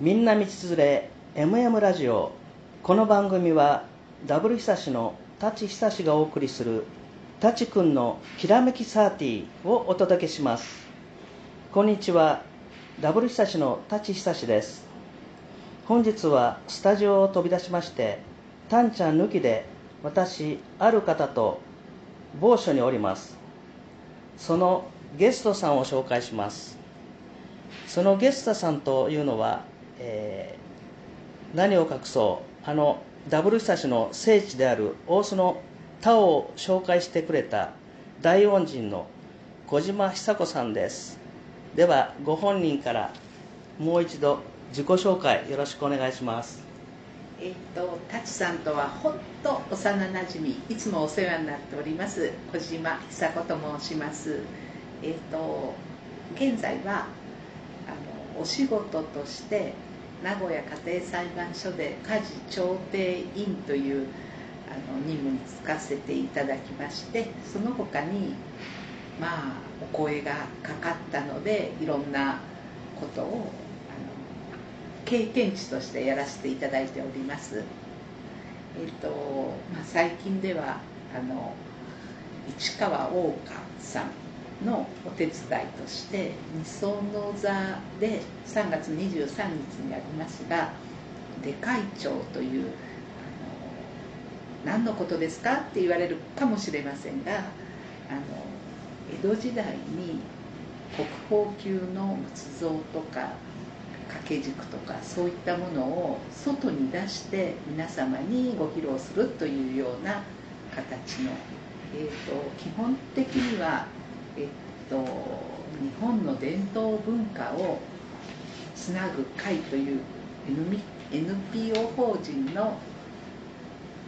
みんな道連れ MM ラジオ。この番組はダブル久しの舘久しがお送りする舘くんのきらめきサーティをお届けします。こんにちはダブル久しの舘久しです。本日はスタジオを飛び出しましてタンちゃん抜きで私ある方と某所におります。そのゲストさんを紹介します。そのゲストさんというのは、えー何を隠そう。あのダブル久しの聖地である大須の田尾を紹介してくれた大恩人の小島久子さんです。ではご本人からもう一度自己紹介よろしくお願いします。えっと、舘さんとはほんと幼なじみいつもお世話になっております小島久子と申します。えっと現在はあのお仕事として名古屋家庭裁判所で家事調停委員というあの任務に就かせていただきましてその他にまあお声がかかったのでいろんなことをあの経験値としてやらせていただいております。えっと、まあ、最近ではあの市川大花さんのお手伝いとして二層の座で3月23日にありますが出会長というあの何のことですかって言われるかもしれませんがあの江戸時代に国宝級の仏像とか掛け軸とかそういったものを外に出して皆様にご披露するというような形の、えーと、基本的には、と、日本の伝統文化をつなぐ会という NPO 法人の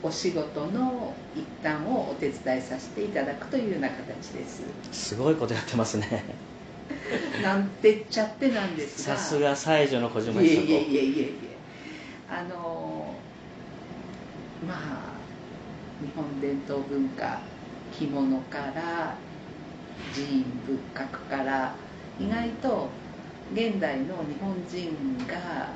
お仕事の一端をお手伝いさせていただくというような形です。すごいことやってますね。なんて言っちゃってなんですが。さすが西条の小島いえいえいえいえいえ。あのまあ日本伝統文化着物から寺院仏閣から意外と現代の日本人が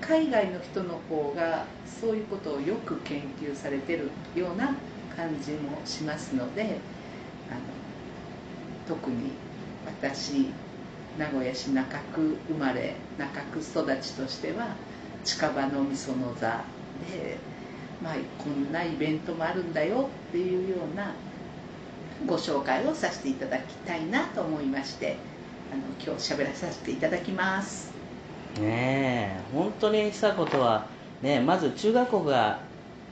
海外の人の方がそういうことをよく研究されてるような感じもしますのであの特に私名古屋市中区生まれ中区育ちとしては近場のみその座で、まあ、こんなイベントもあるんだよっていうようなご紹介をさせていただきたいなと思いましてあの今日喋らさせていただきます。ねえ本当に久子とは、ね、まず中学校が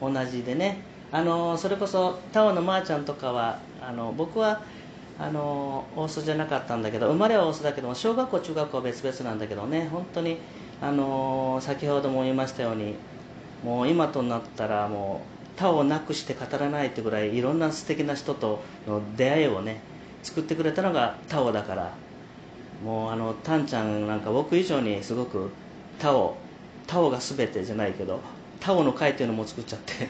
同じでねあのそれこそタオのまーちゃんとかはあの僕はあの大須じゃなかったんだけど生まれは大須だけども小学校中学校は別々なんだけどね本当にあの先ほども言いましたようにもう今となったらもう他をなくして語らないってぐらいいろんな素敵な人との出会いをね作ってくれたのがタオだからもうあのタンちゃんなんか僕以上にすごくタオタオが全てじゃないけどタオの会っていうのも作っちゃって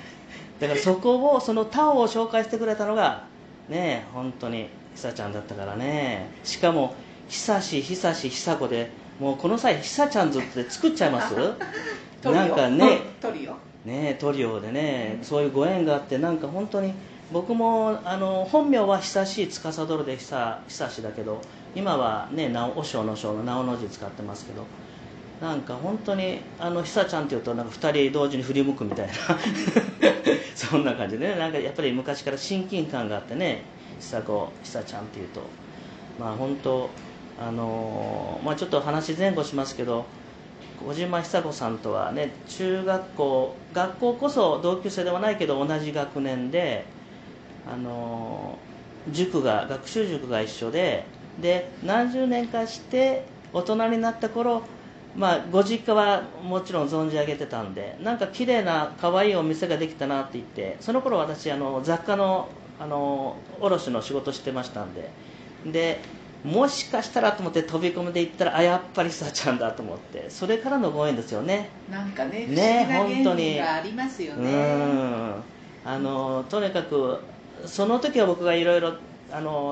だからそこをそのタオを紹介してくれたのがね本当に久ちゃんだったからね。しかも久し久し久子でもうこの際久ちゃんずって作っちゃいます？なんかねトリオねトリオでね、うん、そういうご縁があってなんか本当に僕もあの本名は久しい司るで久久しだけど今はね直和尚の章の直の字使ってますけどなんか本当にあの久ちゃんっていうとなんか2人同時に振り向くみたいな そんな感じでねなんかやっぱり昔から親近感があってね久子久ちゃんっていうと。まあ本当あのー、まあちょっと話前後しますけど小島久子さんとはね中学校学校こそ同級生ではないけど同じ学年であの、塾が学習塾が一緒でで何十年かして大人になった頃まあ、ご実家はもちろん存じ上げてたんでなんか綺麗な可愛いお店ができたなって言ってその頃私あの雑貨のあの卸の仕事してましたんででもしかしたらと思って飛び込みで行ったらあやっぱりさちゃんだと思ってそれからのご縁ですよね。なんかねね本当に。ありますよね。うん。あのとにかくその時は僕がいろいろ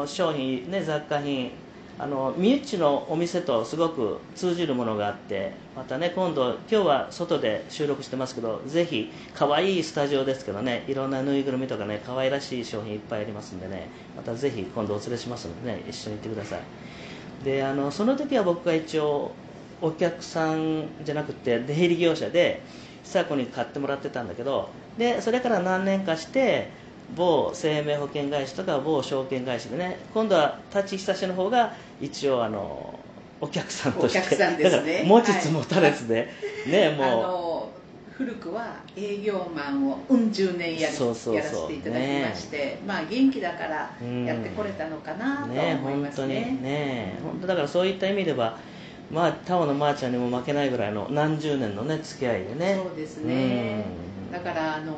商品、ね、雑貨品あの身内のお店とすごく通じるものがあってまたね今度今日は外で収録してますけどぜひ可愛いスタジオですけどねいろんなぬいぐるみとかね可愛らしい商品いっぱいありますんでねまたぜひ今度お連れしますのでね一緒に行ってください。であのその時は僕が一応お客さんじゃなくて出入り業者で久子に買ってもらってたんだけどでそれから何年かして某生命保険会社とか某証券会社でね今度は立ち久しの方が一応あのお客さんとして。お客さんですね。持ちつ持たれつで、ねあもの古くは営業マンをうん十年やりそうそうらせていただきまして、まあ元気だからやってこれたのかうなとね思い本当に。ますねね本当だからそういった意味ではまあタオのまーちゃんにも負けないぐらいの何十年のね付き合いでね。そうですね。うん。だからあの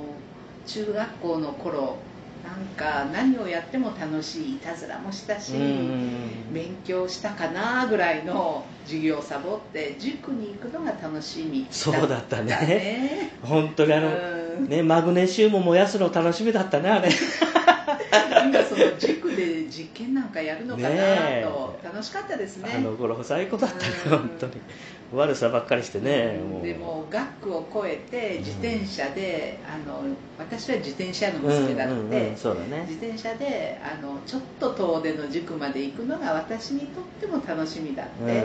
中学校の頃なんか何をやっても楽しいいたずらもしたし、うん勉強したかなぐらいの授業をサボって塾に行くのが楽しみそうだったね。ね本当にあの、うんね、マグネシウム燃やすの楽しみだったねあれ。今その塾で実験なんかやるのかなと楽しかったですね。あの頃最高だったねうん。本当に悪さばっかりしてねもう。でも学区を越えて自転車で、あの私は自転車の娘だって、うんうんうんそうだね。自転車であのちょっと遠出の塾まで行くのが私にとっても楽しみだって、うんうんうん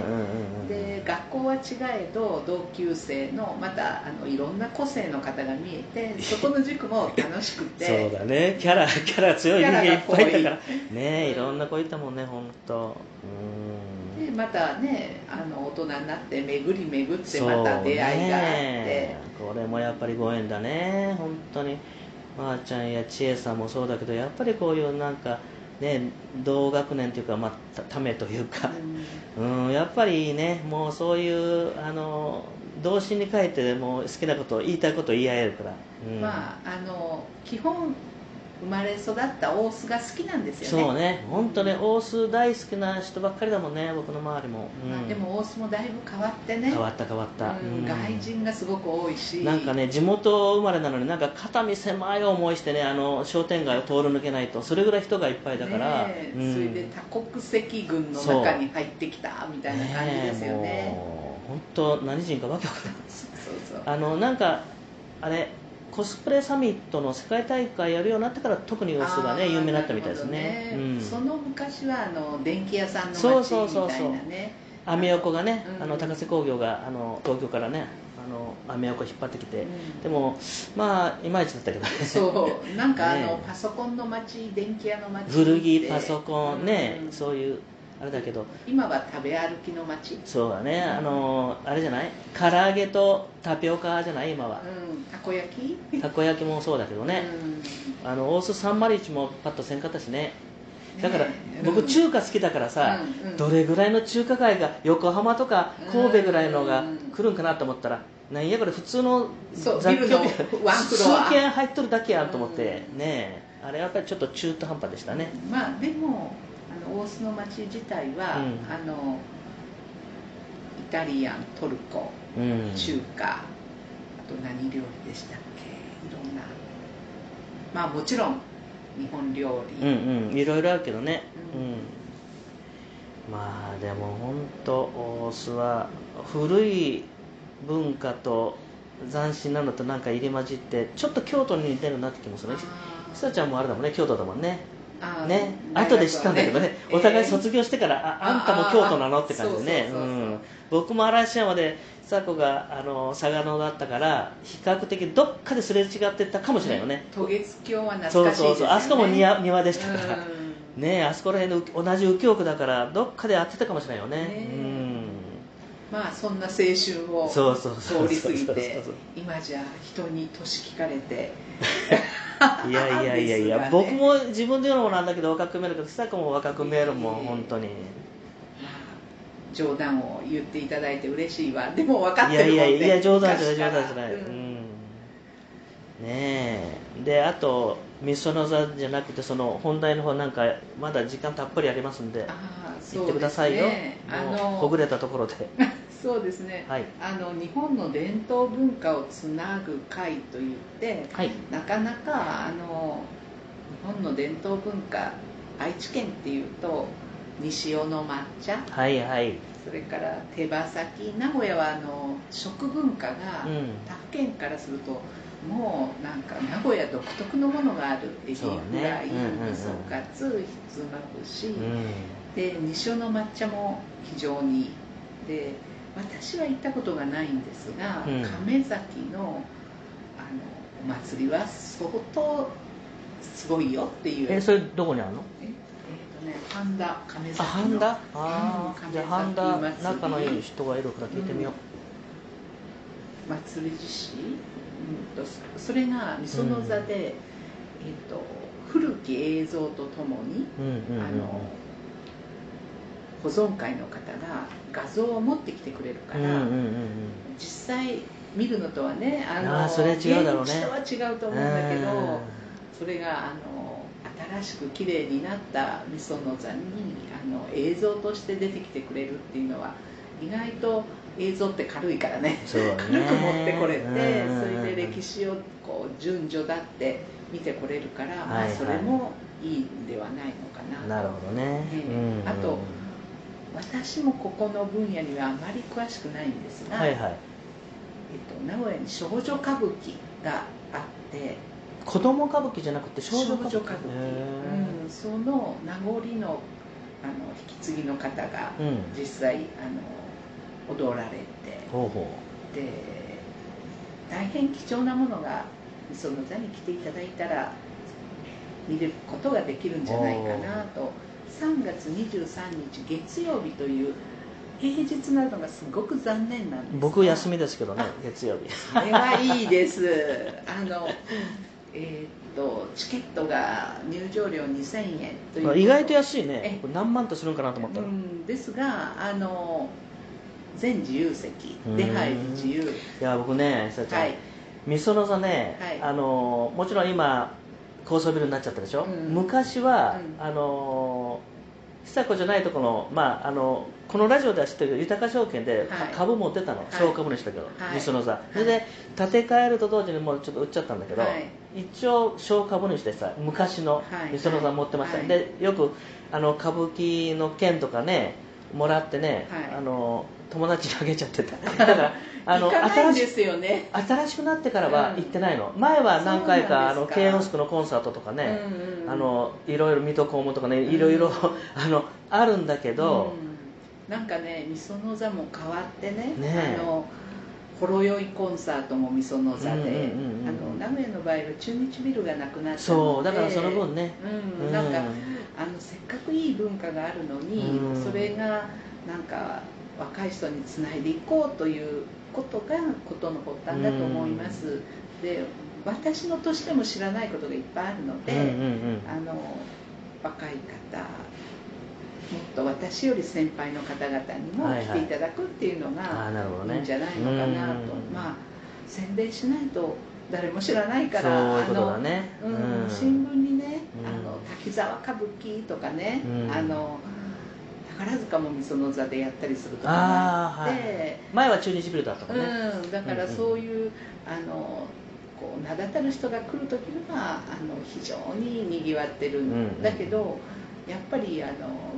うん。で学校は違えど同級生のまたあのいろんな個性の方が見えてそこの塾も楽しくて。そうだね。キャラキャラ強い人間いっぱいいたから。キねうんい。ろんな子いたもんね本当うん。でまたねあの大人になって巡り巡ってまた出会いがあって、ねこれもやっぱりご縁だね。本当に。まー、ちゃんや千恵さんもそうだけどやっぱりこういうなんかね同学年というか、まあ、たためというか、うん、やっぱりねもうそういうあの童心に書いてもう好きなことを言いたいことを言い合えるから、うん。まああの基本生まれ育った大須が好きなんですよね。そうね。本当ね大須大好きな人ばっかりだもんね僕の周りも、うん。まあ、でも大須もだいぶ変わってね。変わった変わった、うん。うん。外人がすごく多いし。なんかね地元生まれなのになんか肩身狭い思いしてねあの商店街を通り抜けないとそれぐらい人がいっぱいだから、ねえ。うん。それで多国籍軍の中に入ってきたみたいな感じですよね。えもう本当何人かわけわかんない。そうそう。あのなんかあれコスプレサミットの世界大会やるようになってから特に様子がね有名になったみたいですね。なるほどうん。その昔はあの電気屋さんの街そうみそうそうそうたいなねアメ横がね、うん。あの高瀬工業があの東京からねあのアメ横引っ張ってきて、うん。でもまあいまいちだったけどね。そう。なんかあの、ねパソコンの街電気屋の街。古着パソコンね、うん。そういうあれだけど。今は食べ歩きの街。そうだね。あのあれじゃない？唐揚げとタピオカじゃない？今は。うん。たこ焼き？たこ焼きもそうだけどね、あの大須301もパッとせんかったしね。だから、ね僕うん中華好きだからさ、うんうん。どれぐらいの中華街が横浜とか神戸ぐらいのがうん来るんかなと思ったらなんやこれ普通の雑居ビル数軒入っとるだけやんと思って、ねえ。あれやっぱりちょっと中途半端でしたね。まあでもあの大須の町自体は、うん。あのイタリアントルコうん。中華、あと何料理でしたっけ？いろんな。まあもちろん日本料理、うんうん。いろいろあるけどね。ううん。ん、まあでも本当大須は古い文化と斬新なのとなんか入り混じってちょっと京都に似てるなって気もするね。ひさちゃんもあれだもんね。京都だもんねあーね後で知ったんだけどね、お互い卒業してから、ああんたも京都なの？って感じでね。僕も嵐山で久子があの佐賀野だったから比較的どっかですれ違ってたかもしれないよね、渡月橋は懐そうかしいあそこも庭庭でしたから、うんねえあそこら辺の同じ右京区だからどっかで会ってたかもしれないよね。ねえ。うんまあそんな青春を通り過ぎて今じゃ人に年聞かれて。いやいやいやいや、ね。僕も自分で言うのもなんだけど若く見えるけど久子も若く見えるもんいえ。いえ本当に。まあ冗談を言っていただいて嬉しいわ。でも分かっいやてるもんねいやいや冗談じゃない冗談じゃない、ううん。んねえ。であとみその座じゃなくてその本題の方なんかまだ時間たっぷりありますんで行ってくださいよ、あのほぐれたところでそうですね、はい。あの日本の伝統文化をつなぐ会といってはい。なかなかあの日本の伝統文化愛知県っていうと西尾の抹茶はいはい。それから手羽先名古屋はあの食文化がうん。他府県からするともうなんか名古屋独特のものがあるエビフそうね。ライ、うんうんうん味噌カツひつまぶし、うん。で西尾の抹茶も非常にいいで私は行ったことがないんですが、うん。亀崎のあのお祭りは相当すごいよっていう。えそれどこにあるの？ええーとね半田亀崎の。あ半田？あうんあじゃあ半田仲のいい人がいるから聞いてみよ祭り実施、うん、とそそれがみその座で、えっと古き映像とともに、ううんうんうんうん。あの保存会の方が画像を持ってきてくれるから、うんうんうんうん。実際見るのとはねあのあーそれは違うだろうね。現地とは違うと思うんだけど、うん。それがあの新しく綺麗になったみその座にあの映像として出てきてくれるっていうのは意外と映像って軽いからね。ね。軽く持ってこれて、うんそれで歴史をこう順序だって見てこれるから、まあ、はいはい。それもいいんではないのかなと。なるほどね、ええ。うんうん。あと私もここの分野にはあまり詳しくないんですが、はいはい。えっと、名古屋に少女歌舞伎があって子供歌舞伎じゃなくて少女歌舞伎。うん、その名残のあの引き継ぎの方がーうん。実際あの踊られて。ほうほで大変貴重なものがその座に来ていただいたら見ることができるんじゃないかなと3月23日月曜日という平日なのがすごく残念なんです僕休みですけどねあ月曜日。それはいいです。あのえーっとチケットが入場料2000円という意外と安いね。何万とするんかなと思ったら、いうん、ですがあの全自由席うん出入り自由や僕ねさちゃん、はい。みその座ね、はい。あのもちろん今高層ビルになっちゃったでしょ、うん。昔は、うん。あの久子じゃないとこの,、まあ、あのこのラジオでは知ってるけど豊証券でかはい。株持ってたの、い。総株主だけど、はい。みその座、い。それで建て替えると同時にもうちょっと売っちゃったんだけど、はい。一応小株主でさ昔のはい。みその座持ってました、はい。でよくあの歌舞伎の券とかねもらってね、はい。あの友達にあげちゃってた。だからあの新しですよね。新しくなってからは行ってないの、前は何回かあの慶応スクのコンサートとかね、うんうんあのいろいろ水戸黄門とかねいろいろ、あのあるんだけど、うん。なんかねみその座も変わってねねえ。あのほろ酔いコンサートもみその座で、うんうん名古屋の場合は中日ビルがなくなったそうだからその分ね、うん、なんか、あのせっかくいい文化があるのに、うん。それがなんか若い人につないでいこうということがことの発端だと思います、で私の年でも知らないことがいっぱいあるので、うんうんうん。あの若い方もっと私より先輩の方々にも来ていただくっていうのあがいいんじゃないのかなと、うん。まあ宣伝しないと誰も知らないからそういうことだあのね。うんうん。新聞にね、うん。あの滝沢歌舞伎とかね、うん。あの宝塚もみその座でやったりするとかああがあって、はい。前は中日ビルだったもんね、うん、だからそういう、あのこう名だたる人が来る時にはあの非常ににぎわってるんだけど、やっぱりあの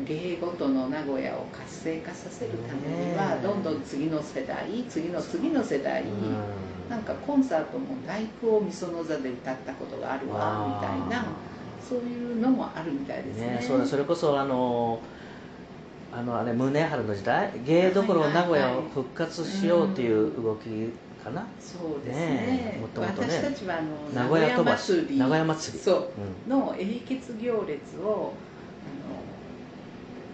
芸事の名古屋を活性化させるためには、どんどん次の世代次の次の世代、うん。なんかコンサートも「第九をみその座」で歌ったことがあるわみたいなそういうのもあるみたいですね。ねそれこそあのあのあれ宗春の時代？芸どころ名古屋を復活しようという動きかな、そうですね。ねえもともとね。私たちはあの名古屋飛ばし祭り名古屋祭り。そう。の英傑行列をあの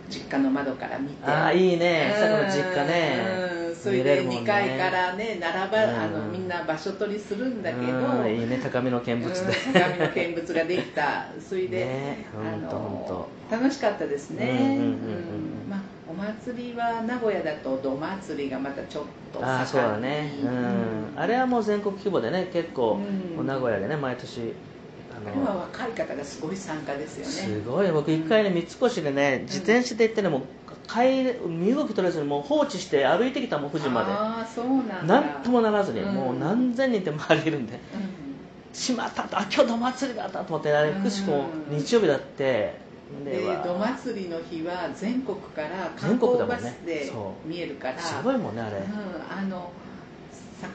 実家の窓から見て。ああいいね。久子の実家ね。うん。それで見れるもんね。2階からね並ば、うん。あのみんな場所取りするんだけど、うん。いいね。高みの見物で、うん。鏡の見物ができた。それで、ねあの楽しかったですね、うんお祭りは名古屋だと土祭りがまたちょっと盛んに。ああそうだね。うん、あれはもう全国規模でね結構、うん。名古屋でね毎年ああれは若い方がすごい参加ですよね。すごい。僕一回ね三越でね自転車で行ってねもう帰り身動き取れずにもう放置して歩いてきたもん富士まああそうなんでだ。なんともならずに、うん。もう何千人って周りいるんで。うん。しまったとあ今日の祭りだったと思ってあれうんくしくも日曜日だってで土祭りの日は全国から観光バスで見えるから、すごいもんねあれ、うん、あの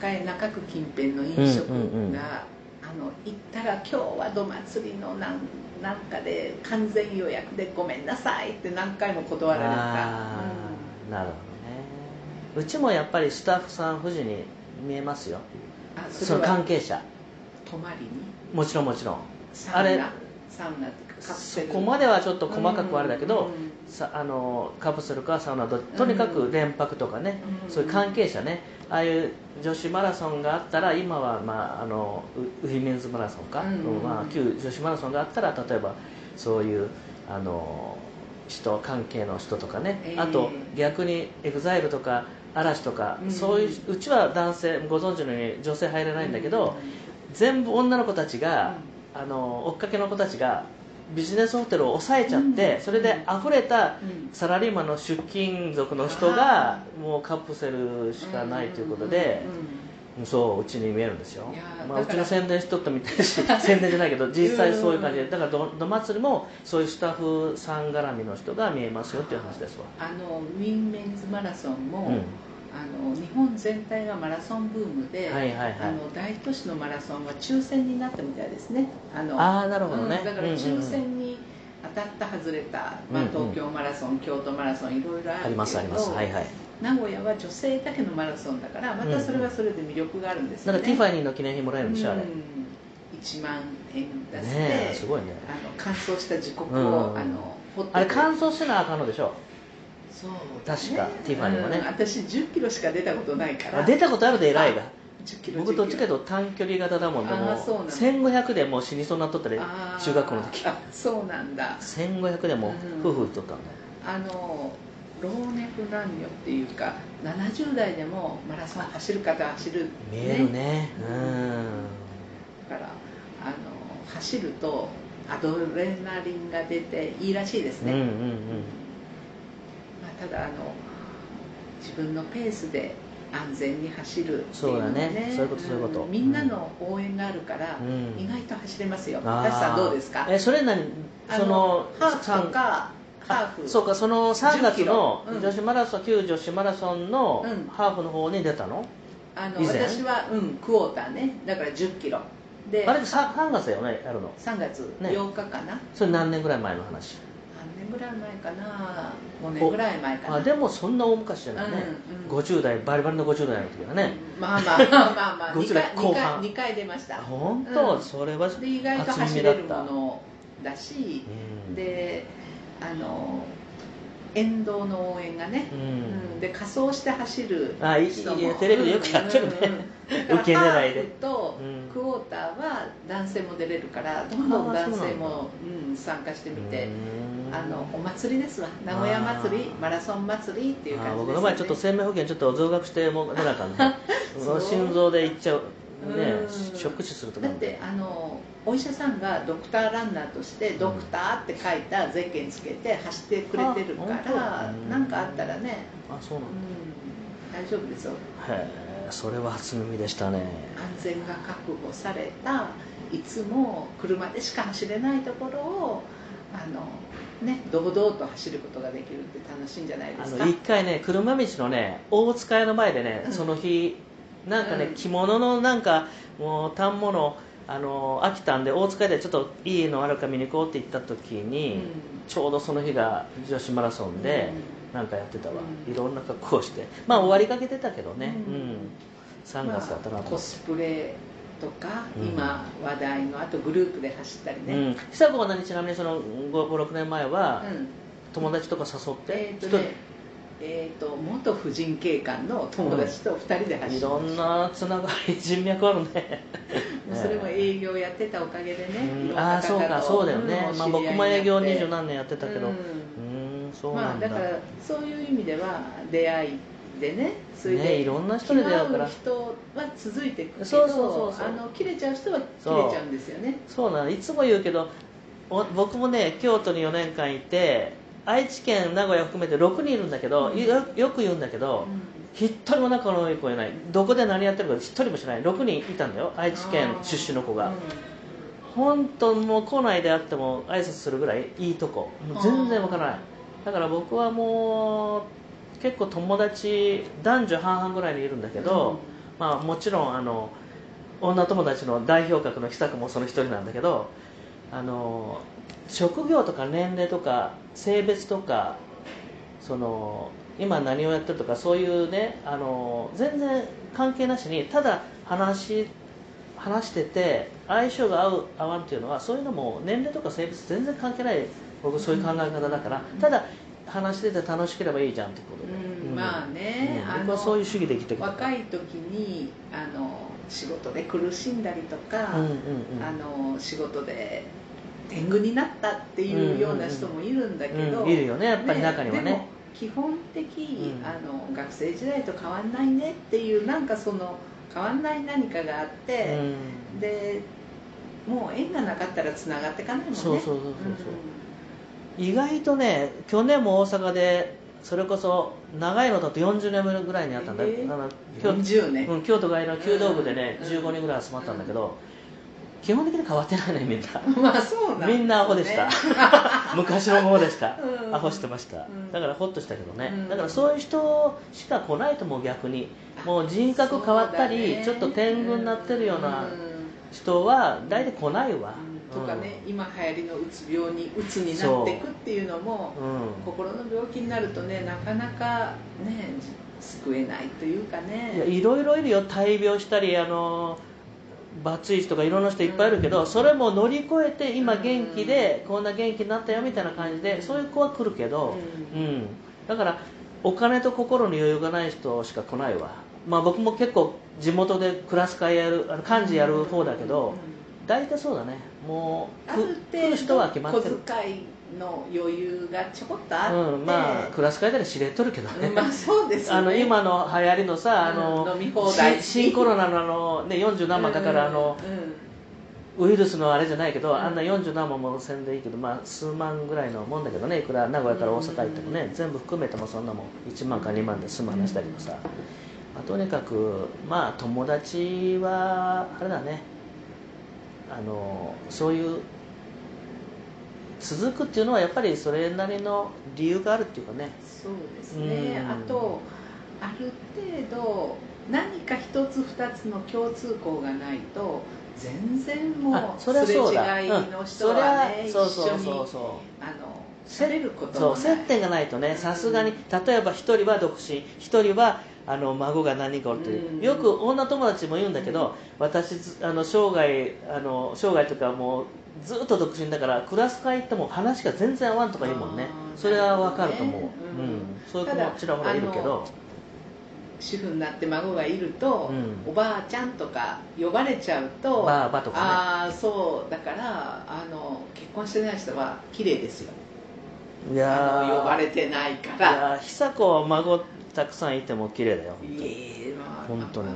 栄中区近辺の飲食が、うんうんうん。あの行ったら今日は土祭りのなんなんかで完全予約でごめんなさいって何回も断られた、あーなるほどね。うちもやっぱりスタッフさん富士に見えますよ。うん、あその関係者。泊まりに？もちろんもちろん。サウナ。あれサウナって。カプそこまではちょっと細かくはあれだけど、うん。うんさあのカプセルかサウナどとにかく連泊とかね、うん。そういう関係者ね。ああいう女子マラソンがあったら今は、まあ、あのウィメンズマラソンか、うん。まあ、旧女子マラソンがあったら例えばそういうあの人関係の人とかね、えーあと逆に EXILE とか嵐とか、うん。そういううちは男性ご存知のように女性入れないんだけど、全部女の子たちが、あの追っかけの子たちがビジネスホテルを抑えちゃって、うん。それで溢れたうん。サラリーマンの出張族の人がもうカプセルしかないということで、そううちに見えるんですよ。まあ、うちの宣伝しとったみたいだし 宣伝じゃないけど実際そういう感じで。だからどど祭りもそういうスタッフさん絡みの人が見えますよっていう話ですわ。あのウィンメンズマラソンも、うんあの日本全体がマラソンブームで、はいはいはい。あの大都市のマラソンは抽選になったみたいですね。あのああなるほどね、うんだから抽選に当たった外れた、まあ、東京マラソン、京都マラソンいろいろあるけどありますあります。はいはい。名古屋は女性だけのマラソンだからまたそれはそれで魅力があるんですよね、なんかティファニーの記念品もらえるんでしょあれ、うん。1万円出して、ねえすごいね。あの乾燥した時刻を、うん。あのあれ乾燥せなあかんのでしょそう確かティファニーもね。うん私1 0キロしか出たことないから。あ出たことあるで偉いが10キロ僕どっちかというとと短距離型だもんでもあーそうなの1500でもう死にそうになっとったで中学校の時。あそうなんだ。1500でもうん。夫婦とったんだ。よあの老若男女っていうか70代でもマラソン走る方は走る。見えるね。だからあの走るとアドレナリンが出ていいらしいですね、うんうんうんうんまあ、ただあの自分のペースで安全に走るっていうのはそうだね。そういうことそういうこと。ん。みんなの応援があるから、うん。意外と走れますよ。高橋さんどうですか？えそれ何？あそのハーフと三かハーフ。そうかその3月の10キロ。うん。女子マラソン旧女子マラソンのうん。ハーフの方に出たの、あの私は、うん、クォーターね。だから1 0キロ。であれさ3月だよねやるの。3月ね。8日かな、それ何年ぐらい前の話？何年ぐらい前かな。5年ぐらい前かな。あでもそんな大昔じゃないね、うんうん。50代バリバリの50代の時だね、まあまあ まあまあまあ。50 2代回後半。2回出ました。本当、うん。それはで意外と初走れるものだし、うん。であの沿道の応援がね、うん。うん。で仮装して走るあいいテレビでよくやってるね。うんうん 受け狙いで。とうんクォーターは男性も出れるからどん。どん男性も、うん、参加してみて。うん。あのお祭りですわ。名古屋祭りマラソン祭りっていうあ感じです、ね、僕の前ちょっと生命保険ちょっと増額しても出なあかんね そう。心臓でいっちゃう。ねうん。ショック死するとかだってあのお医者さんがドクターランナーとして「ドクター」って書いたゼッケンつけて走ってくれてるから当。何かあったらね、あそううなんだ、ん、大丈夫ですよ。へえそれは初耳でしたね。安全が確保されたいつも車でしか走れないところをあのね堂々と走ることができるって楽しいんじゃないであすか？の一回ね車道のね大塚屋の前でね、うん。その日なんかね、うん。着物のなんかもう反物あの飽きたんで大塚屋でちょっといいのあるか見に行こうって言った時に、うん。ちょうどその日が女子マラソンで、なんかやってたわ、うん。いろんな格好をして。まあ終わりかけてたけどね、ううん。ん3月だったなまあコスプレとか、うん。今話題のあとグループで走ったりね、うん、久子は何？ちなみにその56年前はうん。友達とか誘って、えーとねえー、と元婦人警官の友達と2人で一走人いろんなつながり人脈あるね。も うそれも営業やってたおかげでね、ああそうかそうだよね、まあ、僕も営業二十何年やってたけど。ううんまあだからそういう意味では出会いでねそれで、ねいろんな人に出会うから。人は続いていくけどそうそうそうそう。あの切れちゃう人は切れちゃうんですよね。そう。なの。いつも言うけどお僕もね京都に4年間いて愛知県名古屋含めて6人いるんだけど、うん。よよく言うんだけど、一人も仲のいい子いない。どこで何やってるか一人も知らない。6人いたんだよ愛知県出身の子が、本当もう来ないであっても挨拶するぐらいいいとこ。全然わからないだから僕はもう結構友達男女半々ぐらいにいるんだけど、うん。まあ、もちろんあの女友達の代表格の久くもその一人なんだけどあの職業とか年齢とか性別とかその今何をやってるとかそういうねあの全然関係なしにただ話話してて相性が合う合わんっていうのはそういうのも年齢とか性別全然関係ない僕そういう考え方だからただ話してて楽しければいいじゃんってことで、うんまあねうん。僕はそういう主義で生きて若い時にあの仕事で苦しんだりとか、うんうんうん。あの仕事で天狗になったっていうような人もいるんだけど、うんいるよねやっぱり中にはね。でも基本的、ん。あの学生時代と変わんないねっていうなんかその変わんない何かがあって、うん。でもう縁がなかったらつながっていかないもんね。そうそうそうそう意外とね去年も大阪でそれこそ長いのだと40年目ぐらいにあったんだ。よ、えー。京40年、うん、京都外の弓道部でね、うん15人ぐらい集まったんだけど、基本的に変わってないねみんなまあそうなんねみんなアホでした。昔のままでした、うん。アホしてました、うん。だからホッとしたけどね、うん。だからそういう人しか来ないと思う逆に。もう人格変わったり、ね。ちょっと天狗になってるようなうん。人は大体来ないわ、とかね、今流行りのうつ病にうつになっていくっていうのもう。ん、心の病気になるとねなかなかね救えないというかいやねいろいろいるよ。大病したりあのバツイチとかいろんな人いっぱいいるけど、うん。それも乗り越えて今元気で、こんな元気になったよみたいな感じで、うん。そういう子は来るけど、ううん。んだからお金と心に余裕がない人しか来ないわ、まあ、僕も結構地元でクラス会やるあの幹事やる方だけど、大体そうだね。もう来る人は決ま程ってる。度小遣いの余裕がちょこっとあって、うん、まあクラス会で知れとるけどね、まあそうですよね。あの今の流行りのさ、あのうん飲み放題。し新コロナのあの、ね、40何万かかるあの、うんうん。ウイルスのあれじゃないけど、うん。あんな40何万もせんでいいけど、まあ、数万ぐらいのもんだけどね。いくら名古屋から大阪行ってもね、全部含めてもそんなもん。1万か2万で済む話だけどさ、まあ、とにかくまあ友達はあれだねあのそういう続くっていうのはやっぱりそれなりの理由があるっていうかね。そうですね、うん。あとある程度何か一つ二つの共通項がないと全然もあうそれ違いの人はね、うん。そうそうそう。そうあの喋ることそう接点がないとねさすがに例えば一人は独身一人はあの孫が何人かおるという、うん。よく女友達も言うんだけど、私ずあの生涯あの生涯とかもうずっと独身だからクラス会行っても話が全然合わんとか言うもんね。それはわかると思う、なるほどね。うん。そういう子もちらほらいるけど。主婦になって孫がいると、うん。おばあちゃんとか呼ばれちゃうとばあばとかね。ああそうだからあの結婚してない人は綺麗ですよ。いや呼ばれてないかいらやー久子は孫たくさんいても綺麗だよ本当に。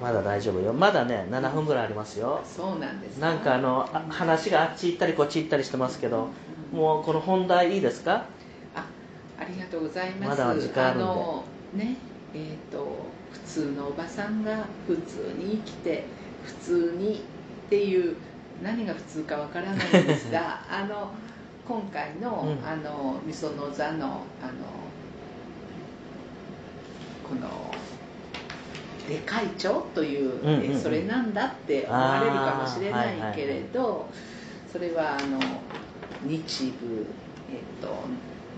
まだ大丈夫よ。まだね7分ぐらいありますよ。そうなんです。なんかあのあ話があっち行ったりこっち行ったりしてますけどうん。もうこの本題いいですか？あありがとうございます。まだ時間あるんで。のねえっ、と普通のおばさんが普通に生きて普通にっていう何が普通かわからないんですが あの今回の,、うん。あのみその座のあのこので会長という,、うんうんうん。えそれなんだって思われるかもしれないけれど、それはあの日部、えっと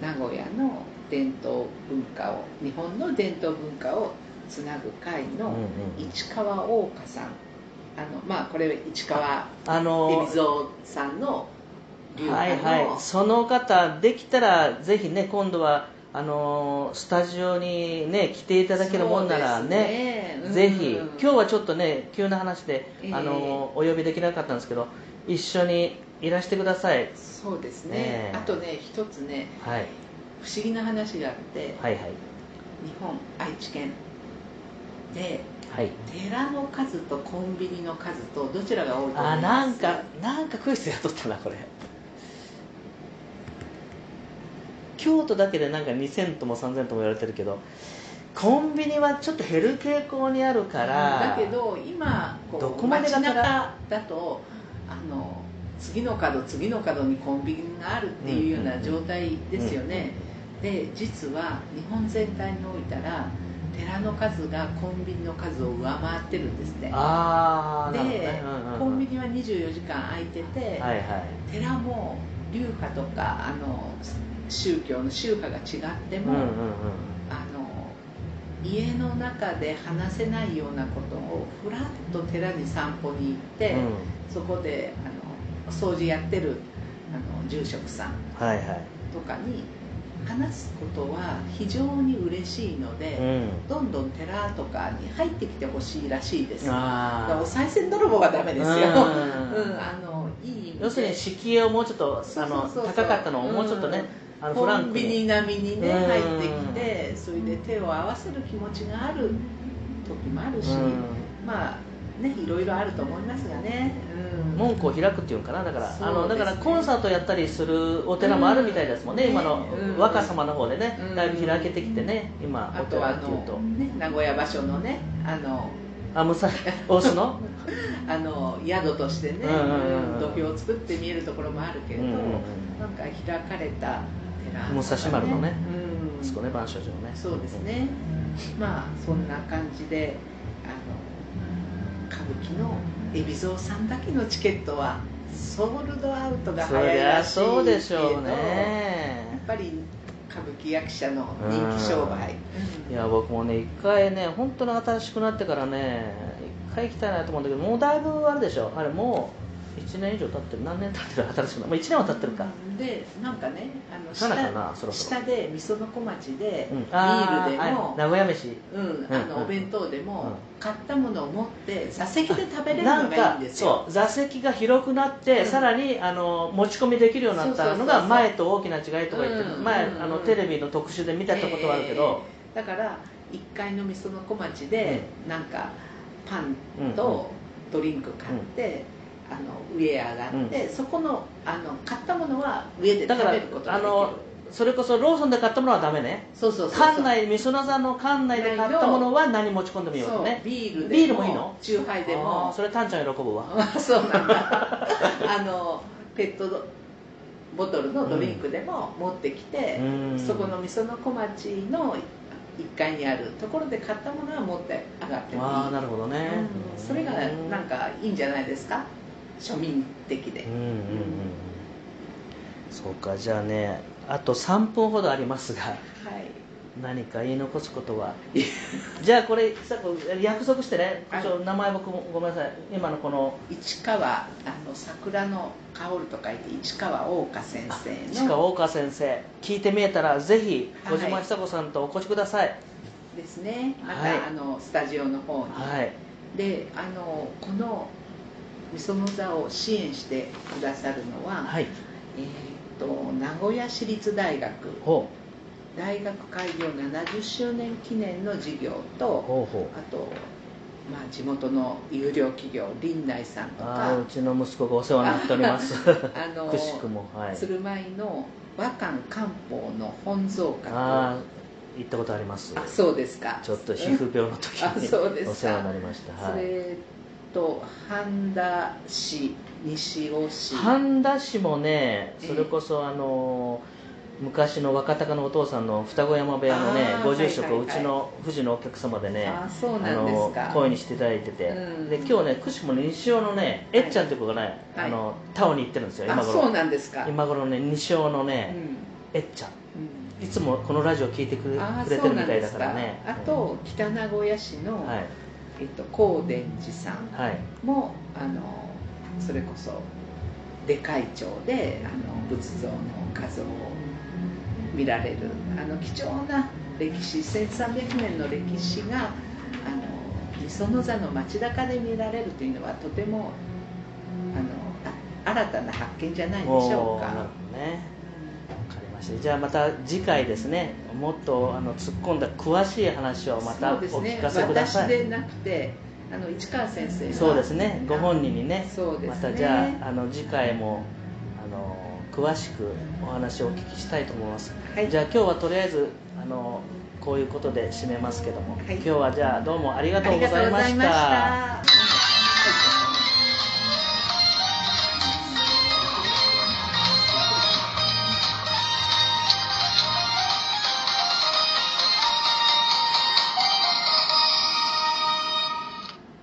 名古屋の伝統文化を日本の伝統文化をつなぐ会の市川大花さん。あのまあこれ市川海老蔵さんの流はい派の、はい。その方できたらぜひね今度はあのスタジオにね来ていただけるもんならねですね。ぜひ。うん今日はちょっとね急な話で、ええ。あのお呼びできなかったんですけど一緒にいらしてください。そうですね。ねえ。あとね一つねはい。不思議な話があって、はいはい。日本愛知県ではい。寺の数とコンビニの数とどちらが多いと思いますあなんかなんかクイズやっとったなこれ京都だけでなんか2000とも3000とも言われてるけどコンビニはちょっと減る傾向にあるからだけど今こうどこまでが街中だとあの次の角次の角にコンビニがあるっていうような状態ですよね、で実は日本全体においたら寺の数がコンビニの数を上回ってるんですねああでね、うんうんうんコンビニは24時間空いてて、はいはい。寺も流派とかあの宗教の宗派が違っても、うんうんうん。あの家の中で話せないようなことをふらっと寺に散歩に行って、うん。そこであの掃除やってるあの住職さんとかに話すことは非常に嬉しいので、うん。どんどん寺とかに入ってきてほしいらしいです。あお賽銭泥棒はダメですよ、うん。うんあのいい要するに敷居をもうちょっとあの高かったのをもうちょっとね、あのランクンビニに。並みにねうん。入ってきてそれで手を合わせる気持ちがある時もあるし、うん。まあねいろいろあると思いますがね、うん、門戸を開くっていうんかな。だから、そうあのだからコンサートやったりするお寺もあるみたいですもんね、うん。今のうん。若様の方でね、うん。だいぶ開けてきてね今おあとはあ寺っていうと。の、ね、名古屋場所のねあのあむさ大須の？あの宿としてね、土俵を作って見えるところもあるけれど、うんうんうんなんか開かれた寺武蔵丸のねうん、息子ね万象寺のね。そうですね、まあそんな感じであの歌舞伎の海老蔵さんだけのチケットはソールドアウトが早いらしいゃそうでしょうけどやねっぱり歌舞伎役者の人気商売、いや僕もね一回ね本当に新しくなってからね一回行きたいなと思うんだけどもうだいぶあるでしょ。あれもう1年以上経ってる何年経ってる新しくなもう1年は経ってるか、でなんかねあのかなかなそろそろ。下でみその小町で、うん。ビールでも、はい。名古屋飯。うん、あのうんお弁当でも、うん。買ったものを持って座席で食べれるのがいいかんですよ。そう。座席が広くなって、うん。さらにあの持ち込みできるようになったのが前と大きな違いとか言って、うん。前うん。あのテレビの特集で見たことはあるけど、えー。だから1階のみその小町で、なんかパンうんとドリンク買って、あの上へ上がって、そこのあの買ったものは上でだから食べることがあできる。のそれこそローソンで買ったものはダメね。そうそうそうそう。館内みそな座の館内で買ったものは何持ち込んでもいいわね。ビールビールもいいの？チューハイであもーそれタンちゃん喜ぶわ。あ そうなんだ。あのペットボトルのドリンクでも持ってきて、うん。そこのみその小町の1階にあるところで買ったものは持って上がってもいい。ああなるほどね、うんそれがなんかいいんじゃないですか庶民的で。うんうんうんうん。そうかじゃあねあと3分ほどありますがはい。何か言い残すことは？じゃあこれさ約束してね、名前僕もごめんなさい。今のこの。市川あの桜の香ると書いて市川大花先生の。市川大川先生。聞いてみえたらぜひはい小島久子さんとお越しください。ですね。また、はい。あのスタジオの方に、はい。であのこのみその座を支援してくださるのは、はい。えー、と名古屋市立大学。ほ大学開業70周年記念の事業うとあと、まあ、地元の有料企業林内さんとか。うちの息子がお世話になっております。あの くしくもはい。鶴舞の和漢漢方の本草あ学あ行ったことあります。あそうですか。ちょっと皮膚病の時にお世話になりました。はい。それと半田市西尾市。半田市もねええ。それこそあの昔の若隆のお父さんの双子山部屋のねご住職はいはいはい。うちの富士のお客様でねあのか。声にしていただいてて、うん。で今日ねくしくもね西尾のねえっちゃんって子がね、はい。あのタオに行ってるんですよ今あそう頃なんですか。今頃ね西尾のうね、ん。えっちゃん。うん。いつもこのラジオ聞いてくれあくれてるみたいだからね。あと北名古屋市の、はいえっと、高伝寺さんはい。もあのそれこそ出会町であの仏像の画像を見られる。あの貴重な歴史1300年の歴史があの磯野座の街中で見られるというのはとてもあのあ新たな発見じゃないでしょうか。ねじゃあまた次回ですねもっとあの突っ込んだ詳しい話をまたお聞かせください。私でなくてあの市川先生がそうですね。ご本人にねね。またじゃああの次回もあの詳しくお話をお聞きしたいと思います、はい。じゃあ今日はとりあえずあのこういうことで締めますけども、はい。今日はじゃあどうもありがあとうございました。